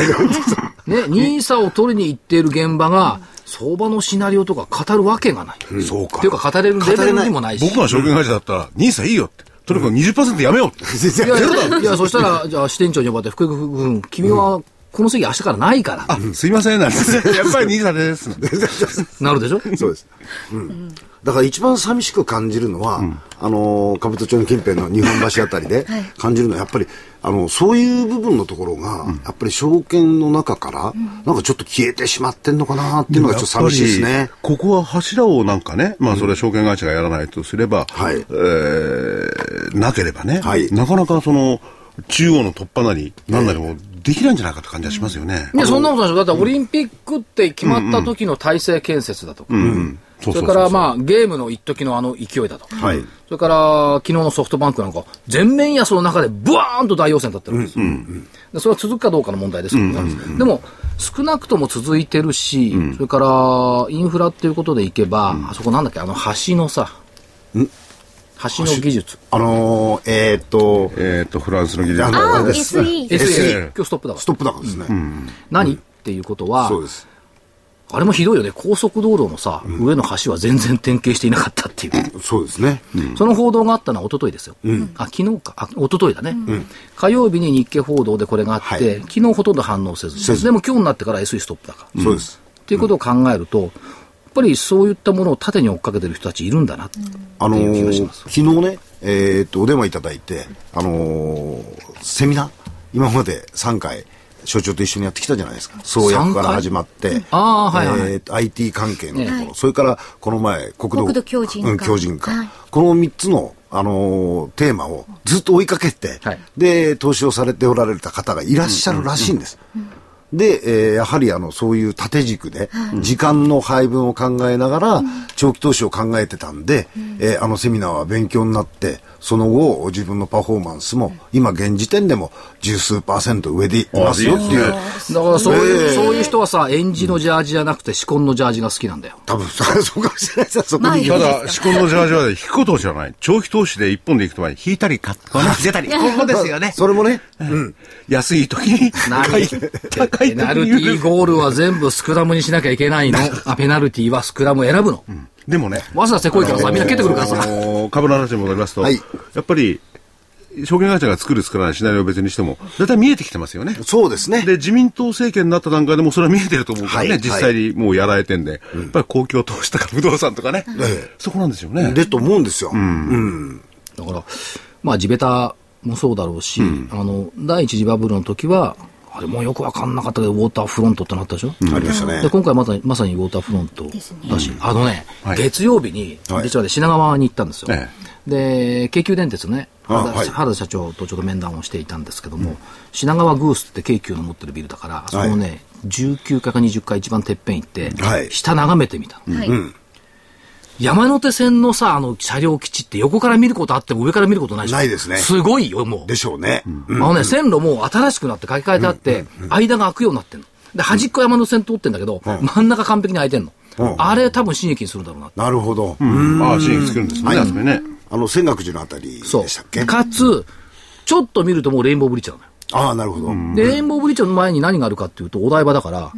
ね、ニーサを取りに行っている現場が、相場のシナリオとか語るわけがない。そうかっていうか語れるレベルにもないし。僕が証券会社だったら、ニーサいいよって。とにかく20%やめようって。いやいやいや、そしたら、じゃあ支店長に呼ばれて、福井君、君はこの席明日からないから。あ、すいません、なんて。やっぱりニーサです。なるでしょ？そうです。うん。だから一番寂しく感じるのは、あの、兜町の近辺の日本橋あたりで感じるのは、やっぱり、あの、そういう部分のところが、やっぱり証券の中から、なんかちょっと消えてしまってんのかなっていうのがちょっと寂しいですね。ここは柱をなんかね、まあそれは証券会社がやらないとすれば、はい。えーなければね、はい。なかなかその、中央の突破なり、なんなりもできないんじゃないかって感じがしますよね。いや、そんなことないでしょ。だってオリンピックって決まった時の体制建設だとか。うそうそうそうれからまあゲームの一時のあの勢いだとか。はいそれから昨日のソフトバンクなんか全面安の中でブワーンと大陽線だったわけですよ。でそれは続くかどうかの問題ですけどね。でも少なくとも続いてるし、それからインフラっていうことでいけば、あそこなんだっけ、あの橋のさ、橋の技術。あのー、えーっと、えっ、と、フランスの技術あああ、あれです SE。SE。今日ストップだからス。トップ高ですね。何？っていうことは、そうです。あれもひどいよね。高速道路のさ、上の橋は全然点検していなかったっていう。そうですね。その報道があったのは一昨日ですよ。あ、昨日か。あ、一昨日だね。火曜日に日経報道でこれがあって、はい昨日ほとんど反応せず。せずでも今日になってから SE ストップだから。そうです。っていうことを考えると、やっぱりそういったものを縦に追っかけてる人たちいるんだなってあのいう気がしーます。昨日ね、えーっと、お電話いただいて、あのーセミナー、今まで3回、所長と一緒にやってきたじゃないですか。創薬から始まって、あーはいはいはい。えー IT 関係のところ、はいそれからこの前、国土国土強靭化。うん、強靭化。はい。この3つの、あのーテーマをずっと追いかけて、はい。で、投資をされておられた方がいらっしゃるらしいんです。で、えーやはりあの、そういう縦軸で、時間の配分を考えながら、長期投資を考えてたんで、えーあのセミナーは勉強になって、その後、自分のパフォーマンスも、今現時点でも十数パーセント上でいますよっていう。だからそういう、そういう人はさ、エンジのジャージじゃなくて、シコンのジャージが好きなんだよ。多分、そ うかもしれないですそこに。ただ、仕込みのジャージはね引くことじゃない。長期投資で一本でいくと前に引いたり買ったり出たり。ここですよね。それもね、うん。安い時に 買い、高い時ペナルテ。ィーゴールは全部スクラムにしなきゃいけないの。あ、ペナルティーはスクラムを選ぶの。でもね、わざわざせこいからさ、みんな蹴ってくるからあさ。株の話に戻りますと、はいやっぱり、証券会社が作る作らないシナリオを別にしても、だいたい見えてきてますよね。そうですね。で、自民党政権になった段階でもそれは見えてると思うからね、はい実際にもうやられてんで、やっぱり公共投資とか 不動産とかね、ええそこなんですよね。で、と思うんですよ。うん。だから、まあ地べたもそうだろうし、あの、第一次バブルの時は、あれもうよくわかんなかったけど、ウォーターフロントってなったでしょ、ありましたね。で、。今回まさに、まさにウォーターフロントだし、あのね、はい。月曜日に、はい。実はね、品川に行ったんですよ。えで、京急電鉄のね、あ原田はい。原田社長とちょっと面談をしていたんですけども、品川グースって京急の持ってるビルだから、そのね、19階か20階一番てっぺん行って、はい。下眺めてみたの。はい。山手線のさ、あの、車両基地って横から見ることあっても上から見ることないでしょないですねすごいよ、もう。でしょうね。あのね、線路も新しくなって書き換えてあって、間が空くようになってんの。で、端っこ山手線通ってんだけど、真ん中完璧に空いてんの。うんあれ多分新駅にするんだろうな。なるほど。ああ、支援作るんですね、はいあの、泉岳寺のあたりでそうしたっけ？かつ、ちょっと見るともうレインボーブリッジなのよ。ああ、なるほど。で、レインボーブリッジの前に何があるかっていうと、お台場だから、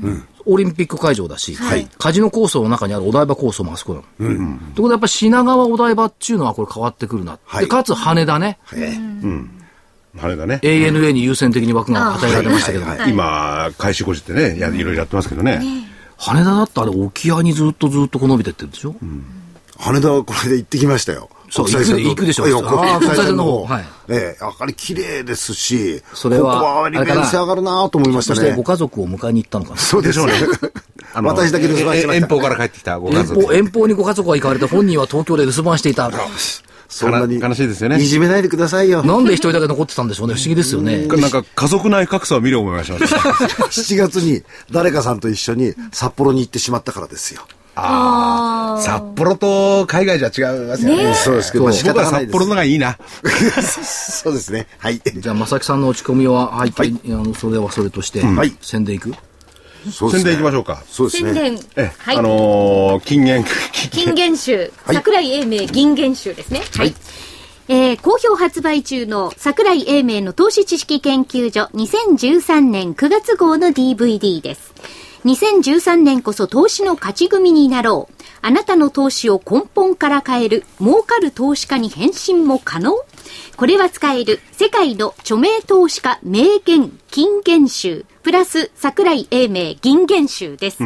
オリンピック会場だし、はい。カジノ構想の中にあるお台場構想もあそこなの。ということで、やっぱり品川お台場っていうのはこれ変わってくるな。はい。で、かつ羽田ね、え羽田ね。ANA に優先的に枠が与えられましたけど、はい。はい。今、開始5時ってね、やいろいろやってますけどね。羽田だってあれ沖合にずっとずっとこう伸びてってるでしょ、羽田はこれで行ってきましたよ。そう行くで行くでしょいやああ国際線の方。国際線の方はいええ、やはり綺麗ですし、それはここは利便性上がるなと思いましたねそしてご。家族を迎えに行ったのかな。そうでしょうね。私だけ留守番してましたえ遠方から帰ってきたご家族。遠方、遠方にご家族が行かれて本人は東京で留守番していた。そんなに。悲しいですよねいじめないでくださいよ。なんで一人だけ残ってたんでしょうね。不思議ですよね。なんか家族内格差を見る思いがしました。7月に誰かさんと一緒に札幌に行ってしまったからですよ。札幌と海外じゃ違いますよね。そうですけど、まあ仕僕は。札幌のがいいな。そうですね。はい。じゃあ、正木さんの落ち込みは入って、あの、それはそれとして、はい宣伝いく？そうですね宣伝いきましょうか。そうですね。宣伝。え、はい。あのー、金言、金言集、桜井英明銀言集ですね。はい。えー好評発売中の桜井英明の投資知識研究所2013年9月号の DVD です。2013年こそ投資の勝ち組になろう。あなたの投資を根本から変える儲かる投資家に変身も可能これは使える世界の著名投資家名言金言集プラス桜井英明銀言集です。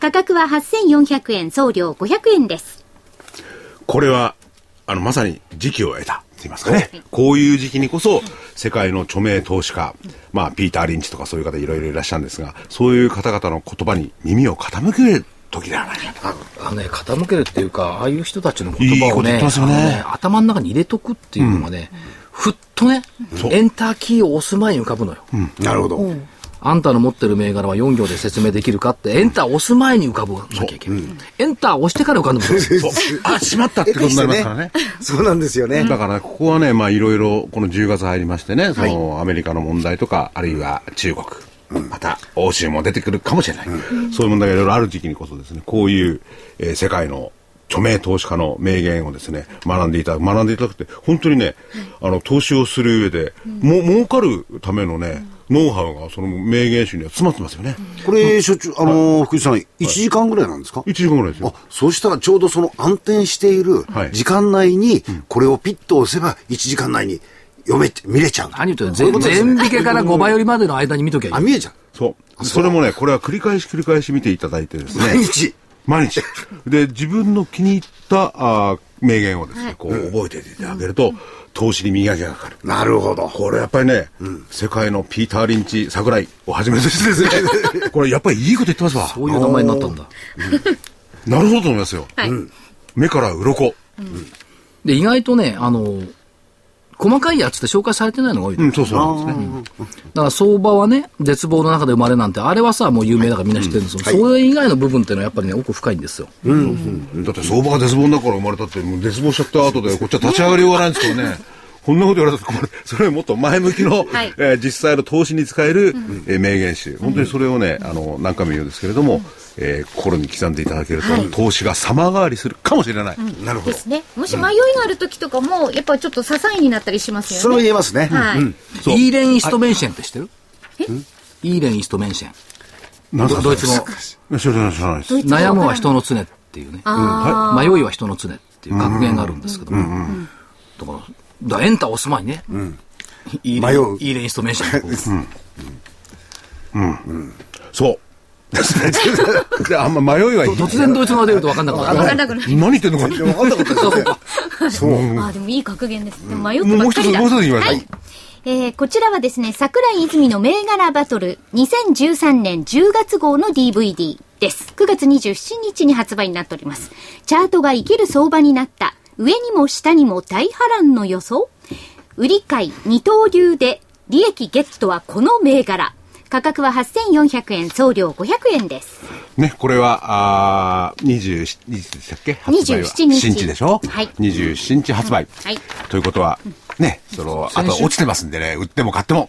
価格は8400円送料500円です。これは、あの、まさに時期を得た。って言いますかね。こういう時期にこそ、世界の著名投資家、まあ、ピーター・リンチとかそういう方いろいろいらっしゃるんですが、そういう方々の言葉に耳を傾ける時ではないかと。あのね、傾けるっていうか、ああいう人たちの言葉をね、いいねね頭の中に入れとくっていうのがね、ふっとね、エンターキーを押す前に浮かぶのよ。なるほど。あんたの持ってる銘柄は4行で説明できるかって、エンター押す前に浮かぶなきゃいけない。エンター押してから浮かんでもら あ、しまったってことになりますからね。そうなんですよね。だから、ここはね、まあ、いろいろ、この10月入りましてね、その、アメリカの問題とか、あるいは中国、また、欧州も出てくるかもしれない。そういう問題がいろいろある時期にこそですね、こういう、えー世界の著名投資家の名言をですね、学んでいただく、学んでいただくって、本当にね、あの、投資をする上で、も、儲かるためのね、ノウハウが、その名言集には詰まってますよね。これ、所長、あのー、福井さん、1時間ぐらいなんですか？1時間ぐらいですよあ。そうしたらちょうどその暗転しているはい時間内に、これをピッと押せば1時間内に読めて、見れちゃう。何言ってるそういうことです全ね引けから5倍よりまでの間に見ときゃいいあ、。見えちゃう。そう。それもね、これは繰り返し繰り返し見ていただいてですね。毎日。毎日。で、自分の気に入ったあー名言をですね、こう覚えていただけると、投資に磨きがかかる。なるほど。これやっぱりね、世界のピーター・リンチ、桜井をはじめとしてですね、これやっぱりいいこと言ってますわ。そういう名前になったんだ。なるほどと思いますよ。はい。目から鱗。で、意外とね、あの、細かいやつって紹介されてないのが多い。うん、そうそうなんですね。だから相場はね、絶望の中で生まれなんて、あれはさ、もう有名だからみんな知ってるんですよ。それ以外の部分っていうのはやっぱりね、奥深いんですよ。だって相場が絶望の中から生まれたって、もう絶望しちゃった後で、こっちは立ち上がりようがないんですからね。こんなこと言われたら。それはもっと前向きの、はいえー実際の投資に使える、えー名言集。本当にそれをね、あの、何回も言うんですけれども、えー心に刻んでいただけると、はい投資が様変わりするかもしれない。なるほど。ですね。もし迷いがある時とかも、やっぱちょっと支えになったりしますよね。それも言えますね。はい。うんイーレン・イストメンシェンって知ってる？イーレン・イストメンシェン。なんすか？ドイツ語。知らない、知らないです。ドイツ語悩むは人の常っていうね。あ迷いは人の常っていう格言があるんですけども。だから、だエンター押す前にね。イーレン迷うイーレン・イストメンシェン。そう。ですね。であんま迷いはいい。突然ドイツ語が出ると分かんなくなあ。る。わかんなくなる。何言ってんのか。分かんなかったですね。あ、でもいい格言です。でも迷ってもう一つ。もう一つ言いましょう。はい。えーこちらはですね、桜井泉の銘柄バトル2013年10月号の DVD です。9月27日に発売になっております。チャートが生きる相場になった。上にも下にも大波乱の予想？売り買い二刀流で利益ゲットはこの銘柄。価格は8400円、送料500円です。ね、これは、あー27日でしたっけ？発売は27日日でしょ？はい27日発売。はいということは、ね、その、あとは落ちてますんでね、売っても買っても。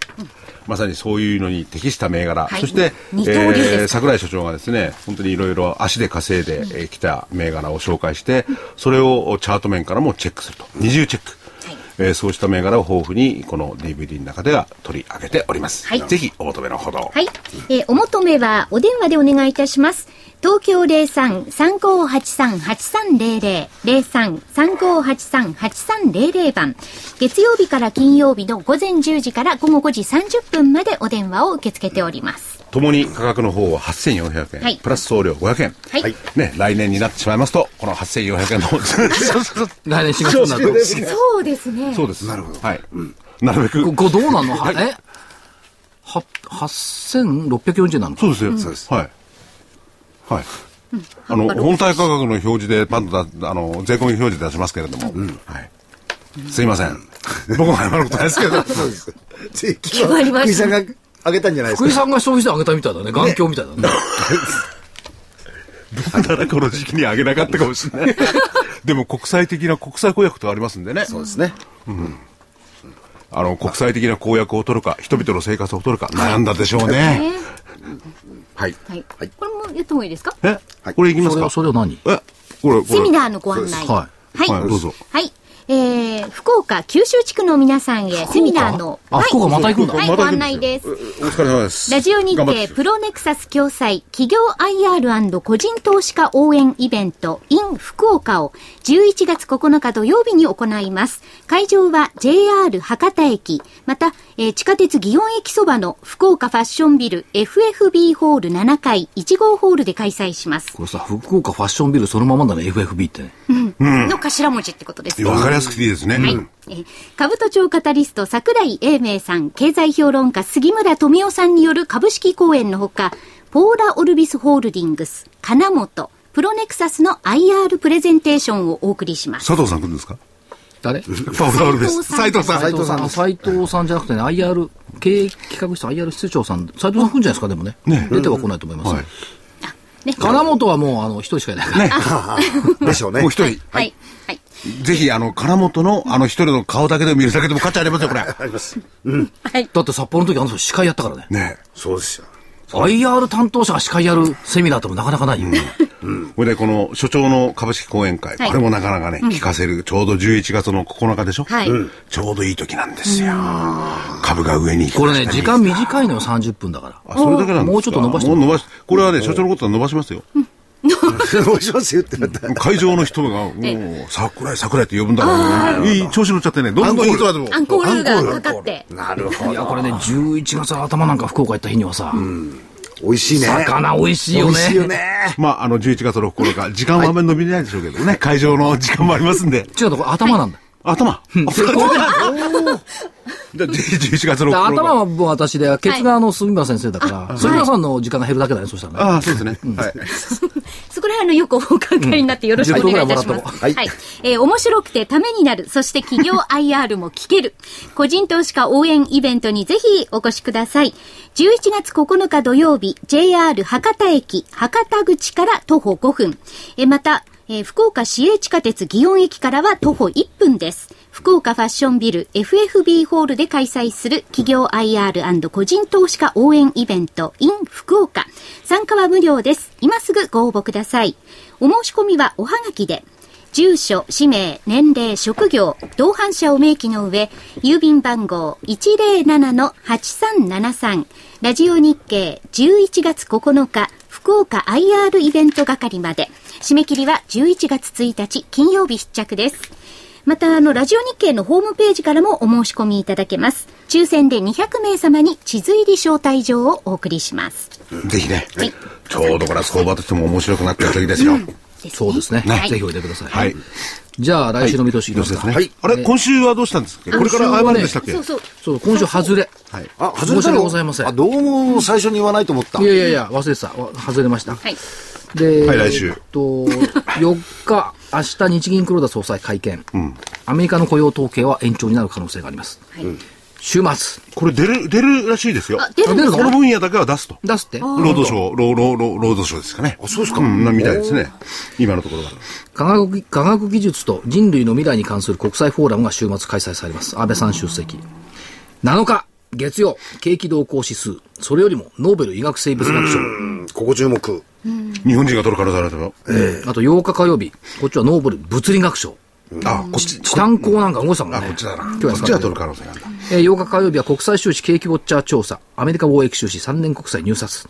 まさにそういうのに適した銘柄。はいそして、えー桜井所長がですね、本当にいろいろ足で稼いでえーきた銘柄を紹介して、それをチャート面からもチェックすると。二重チェック。えーそうした銘柄を豊富にこの DVD の中では取り上げております。はいぜひお求めのほど。はい。えーお求めはお電話でお願いいたします。東京03-3583-8300、03-3583-8300番。月曜日から金曜日の午前10時から午後5時30分までお電話を受け付けております。ともに価格の方は8400円、はいプラス送料500円。はいね、来年になってしまいますと、この8400円の、来年4月になると。そうですね。そうです。なるほど。はい。なるべく。ここれどうなんの？はえ？は、8640円なのそうですよ。そうです。はい。はい。あの、本体価格の表示でパンとだ、あの、税込み表示出しますけれども、はい。すいません。僕も謝ることないですけど。税金決まりました福井さんが上げたんじゃないですか。福井さんが消費税上げたみたいだね。眼鏡みたいだね。だからこの時期に上げなかったかもしれない。でも国際的な国際公約とありますんでね。そうですね。あの、国際的な公約を取るか、人々の生活を取るか、悩んだでしょうね。はい。はい。これもやった方がいいですか？え、これいきますそれかはそれは何？え、これ、これ。セミナーのご案内。ははい。はい、どうぞ。はい。えー、福岡九州地区の皆さんへセミナーの、あはい、福岡また行くんだはい、ご案内です。お疲れ様です。ラジオ日経プロネクサス共催企業 IR& 個人投資家応援イベント in 福岡を11月9日土曜日に行います。会場は JR 博多駅、また、えー地下鉄祇園駅そばの福岡ファッションビル FFB ホール7階1号ホールで開催します。これさ、福岡ファッションビルそのままだね、FFB ってね。の頭文字ってことですね。わかりやすくていいですね。はい。えー株都庁カタリスト桜井英明さん、経済評論家杉村富夫さんによる株式講演のほか、ポーラ・オルビスホールディングス、金本、プロネクサスの IR プレゼンテーションをお送りします。佐藤さん来るんですか？誰？パウダールです。斉藤さん。斉藤さん。斉藤さんじゃなくてね、IR、経営企画室 IR 室長さん、斉藤さん来るんじゃないですか、でもね。ね出ては来ないと思います。はいね。金本はもう、あの、一人しかいないから。でしょうね。もう一人。はい。はい。ぜひ、あの、金本の、あの一人の顔だけで見るだけでも価値ありますよ、これ。あります。はい。だって札幌の時あの人司会やったからね。ねそうですよ。IR 担当者が司会やるセミナーってもなかなかないよ。これで、この所長の株式講演会、はい。これもなかなかね、聞かせる、ちょうど11月の9日でしょ？はい。うん。ちょうどいい時なんですよ。株が上にこれね、時間短いのよ、30分だから。あ、それだけなんですか？もうちょっと伸ばして。もう伸ばし、これはね、所長のことは伸ばしますよ。どう しますよってなった。ら。会場の人が、もう、桜井、桜井って呼ぶんだから、ね、いい調子乗っちゃってね、どんどんいい人だでも。アンコールがかかって。なるほど。いや、これね、11月の頭なんか福岡行った日にはさ、美味しいね。魚美味しいよね。美味しいよね。まあ、あの、11月の9日、時間はあんまり伸びないでしょうけどね、会場の時間もありますんで。違うとこれ頭なんだ。頭。あそうじゃあ、11 月の9日。頭はもう私で、ケツがあの、杉村先生だから、杉村さんの時間が減るだけだね、そしたらね。ああ、そうですね。はい。すごくらいあのよくお考えになってよろしくお願いいたします。うん10分ぐらいもらっとこうはい。はいえー面白くてためになる、そして企業 IR も聞ける。個人投資家応援イベントにぜひお越しください。11月9日土曜日、JR 博多駅、博多口から徒歩5分。えーまた、えー福岡市営地下鉄祇園駅からは徒歩1分です。福岡ファッションビル FFB ホールで開催する企業 IR& 個人投資家応援イベント in 福岡。参加は無料です。今すぐご応募ください。お申し込みはおはがきで。住所、氏名、年齢、職業、同伴者を明記の上、郵便番号107-8373、ラジオ日経11月9日、福岡 IR イベント係まで。締め切りは11月1日金曜日必着です。また、あの、ラジオ日経のホームページからもお申し込みいただけます。抽選で200名様に地図入り招待状をお送りします。ぜひね、はいちょうどこれは相場としても面白くなってる時ですよ。そうですね。はいぜひおいでください。はい。じゃあ、来週の見通しいきますか。ですね。はいあれ、今週はどうしたんですか？これから謝るんでしたっけ？そうそう。そう、今週外れ。はい。あ、外れ申し訳ございませんあ、どうも最初に言わないと思った。いやいやいや、忘れてた。わ外れました。はい。で、はい来週えっと、4日、明日日銀黒田総裁会見。アメリカの雇用統計は延長になる可能性があります。はい。週末、これ出る、出るらしいですよ。あ、出るこのか分野だけは出すと。出すって労働省、労労労労働省ですかね。あ、そうですか。うん、なみたいですね。今のところは。科学科学技術と人類の未来に関する国際フォーラムが週末開催されます。安倍さん出席。7日、月曜、景気動向指数。それよりも、ノーベル医学生物学賞。うんここ注目。日本人が取る可能性あるとよ。あと8日火曜日、こっちはノーベル物理学賞。あ、こっち。チタン鋼なんか動いてたもんね。あ、こっちだな。今日はこっちが取る可能性があるんだ。えー8日火曜日は国際収支景気ウォッチャー調査、アメリカ貿易収支3年国債入札、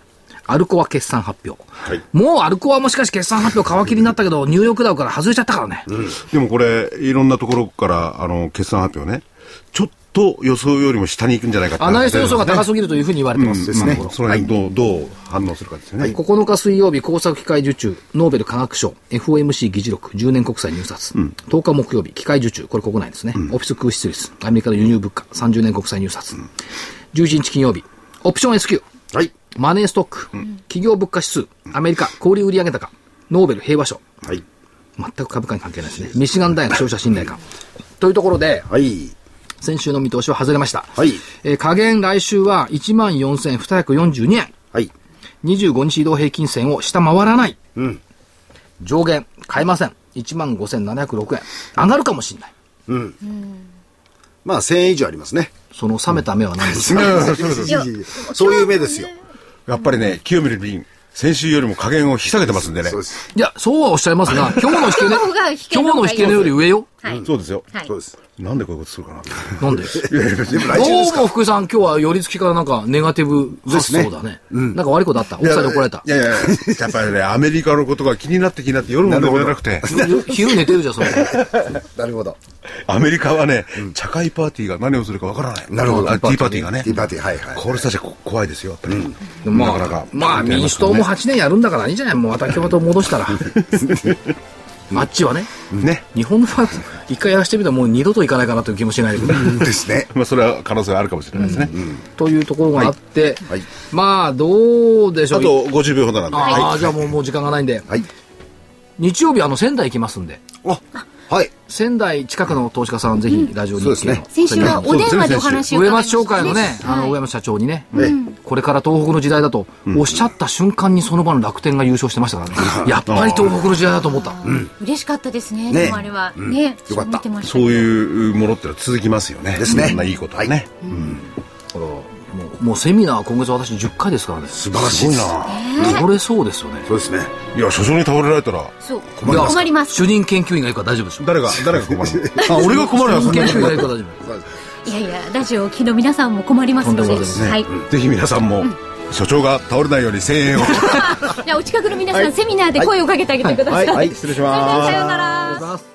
アルコア決算発表。はいもうアルコアもしかし決算発表皮切りになったけど、ニューヨークダウから外れちゃったからね。でもこれ、いろんなところから、あの、決算発表ね、と予想よりも下に行くんじゃないかってアナリスト予想が高すすぎるというふうに言われてます。ですね今のところ。その辺どう、どう反応するかですよね。9日水曜日、工作機械受注、ノーベル化学賞、FOMC 議事録、10年国債入札。10日木曜日、機械受注、これ国内ですね。オフィス空室率、アメリカの輸入物価、30年国債入札。11日金曜日、オプション S q はい。マネーストック、企業物価指数、アメリカ、小売売上高、ノーベル平和賞。はい。全く株価に関係ないですね。ミシガン大学消費者信頼感。というところで、はい。先週の見通しは外れました。はいえー下限来週は14,242円。はい。25日移動平均線を下回らない。うん。上限変えません。15,706円。上がるかもしれない。まあ、1000円以上ありますね。その冷めた目は何です かそういう目ですよ。やっぱりね、清見便、先週よりも加減を引き下げてますんでね。いや、そうはおっしゃいますが、今日の引け値今日の引け値より上よ。はい。そうですよ。はいそうです。なんでこういうことするかな。なんで？どうも福井さん、今日は寄り付きからなんかネガティブ発想だね。なんか悪いことあった？奥さんに怒られた？い。やいや、やっぱりね、アメリカのことが気になって気になって夜も眠れなくて、昼寝てるじゃん、それ。なるほど。アメリカはね、茶会パーティーが何をするかわからない。なるほどあティーパーティーがねティ。ーパーティー、はいはい。これさしこ怖いですよ、やっぱり。まあなかなか、まあ民主党も8年やるんだからいいんじゃないもうまた共和党戻したら。マッチはね、ね。日本のファン、一回やらしてみたらもう二度といかないかなという気もしない。ですね。まあ、それは可能性があるかもしれないですね。というところがあって、はいまあどうでしょう。あと50秒ほどなんで。ああ、じゃあもうもう時間がないんで、はい。日曜日あの仙台行きますんで、あ、はい。仙台近くの投資家さんぜひラジオにそうですね。先週はお電話でお話を伺いました上松商会のね、あの、上松社長にね、これから東北の時代だと、おっしゃった瞬間にその場の楽天が優勝してましたからね。やっぱり東北の時代だと思った。嬉しかったですね。ね。でもあれは。ね。よかった。そういうものってのは続きますよね。ですね。そんないいことはね。だからもうもうセミナー今月私10回ですからね。素晴らしいです。倒れそうですよね。そうですね。いや、所長に倒れられたら、そう。困ります困ります。主任研究員がいるから大丈夫ですよ。誰が、誰が困るの？あ、俺が困る主任研究員がいるから大丈夫。いやいや、ラジオを機の皆さんも困りますので。ですねはい。ぜひ皆さんも、所長が倒れないように声援を。じ ゃあお近くの皆さん、セミナーで声をかけてあげてください。はい、失礼します。さようなら。